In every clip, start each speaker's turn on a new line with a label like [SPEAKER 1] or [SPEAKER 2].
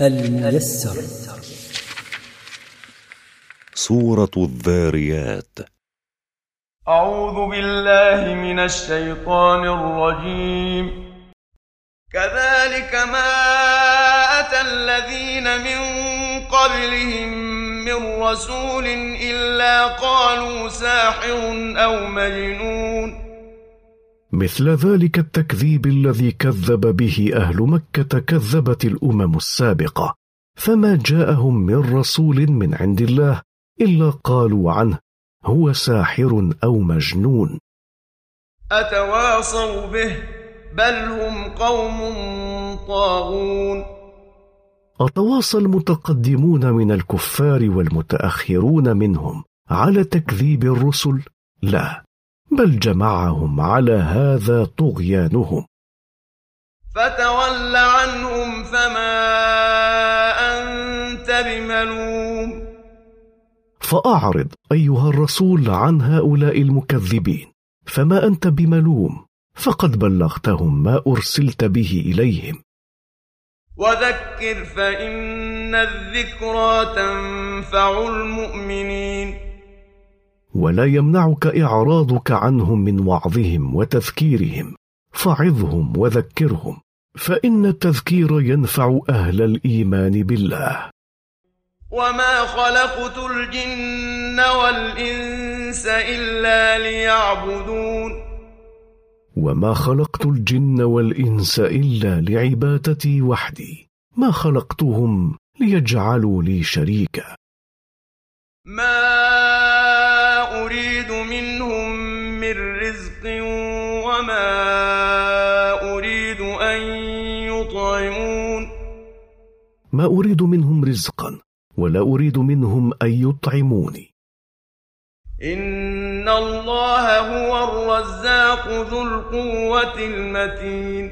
[SPEAKER 1] الميسر.
[SPEAKER 2] سورة الذاريات.
[SPEAKER 3] أعوذ بالله من الشيطان الرجيم. كذلك ما أتى الذين من قبلهم من رسول إلا قالوا ساحر أو مجنون.
[SPEAKER 4] مثل ذلك التكذيب الذي كذب به أهل مكة كذبت الأمم السابقة. فما جاءهم من رسول من عند الله إلا قالوا عنه هو ساحر أو مجنون.
[SPEAKER 3] أتواصوا به بل هم قوم طاغون.
[SPEAKER 4] أتواصى المتقدمون من الكفار والمتأخرون منهم على تكذيب الرسل؟ لا. بل جمعهم على هذا طغيانهم.
[SPEAKER 3] فتول عنهم فما أنت بملوم.
[SPEAKER 4] فأعرض أيها الرسول عن هؤلاء المكذبين. فما أنت بملوم؟ فقد بلغتهم ما أرسلت به إليهم.
[SPEAKER 3] وذكر فإن الذكرى تنفع المؤمنين.
[SPEAKER 4] ولا يمنعك إعراضك عنهم من وعظهم وتذكيرهم. فعظهم وذكرهم فإن التذكير ينفع أهل الإيمان بالله.
[SPEAKER 3] وما خلقت الجن والإنس إلا ليعبدون.
[SPEAKER 4] وما خلقت الجن والإنس إلا لعبادتي وحدي. ما خلقتهم ليجعلوا لي شريكا.
[SPEAKER 3] ما وما أريد أن يطعمون
[SPEAKER 4] ما أريد منهم رزقا ولا أريد منهم أن يطعموني.
[SPEAKER 3] إن الله هو الرزاق ذو القوة المتين.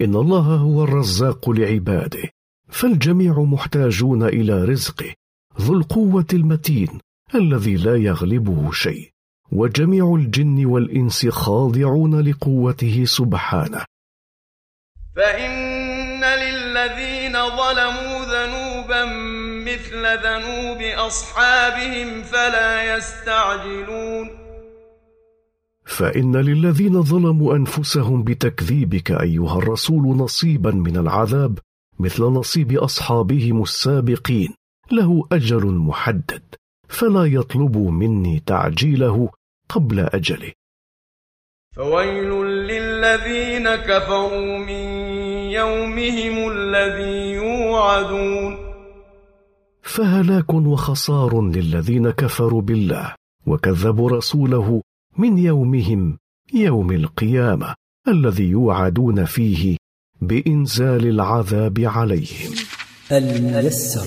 [SPEAKER 4] إن الله هو الرزاق لعباده فالجميع محتاجون إلى رزقه ذو القوة المتين الذي لا يغلبه شيء. وجميع الجن والإنس خاضعون لقوته سبحانه.
[SPEAKER 3] فإن للذين ظلموا ذنوبا مثل ذنوب أصحابهم فلا يستعجلون.
[SPEAKER 4] فإن للذين ظلموا أنفسهم بتكذيبك أيها الرسول نصيبا من العذاب مثل نصيب أصحابهم السابقين له أجل محدد فلا يطلبوا مني تعجيله قبل أجله.
[SPEAKER 3] فويل للذين كفروا من يومهم الذي يوعدون.
[SPEAKER 4] فهلاك وخسار للذين كفروا بالله وكذبوا رسوله من يومهم يوم القيامة الذي يوعدون فيه بإنزال العذاب عليهم.
[SPEAKER 1] الميسر.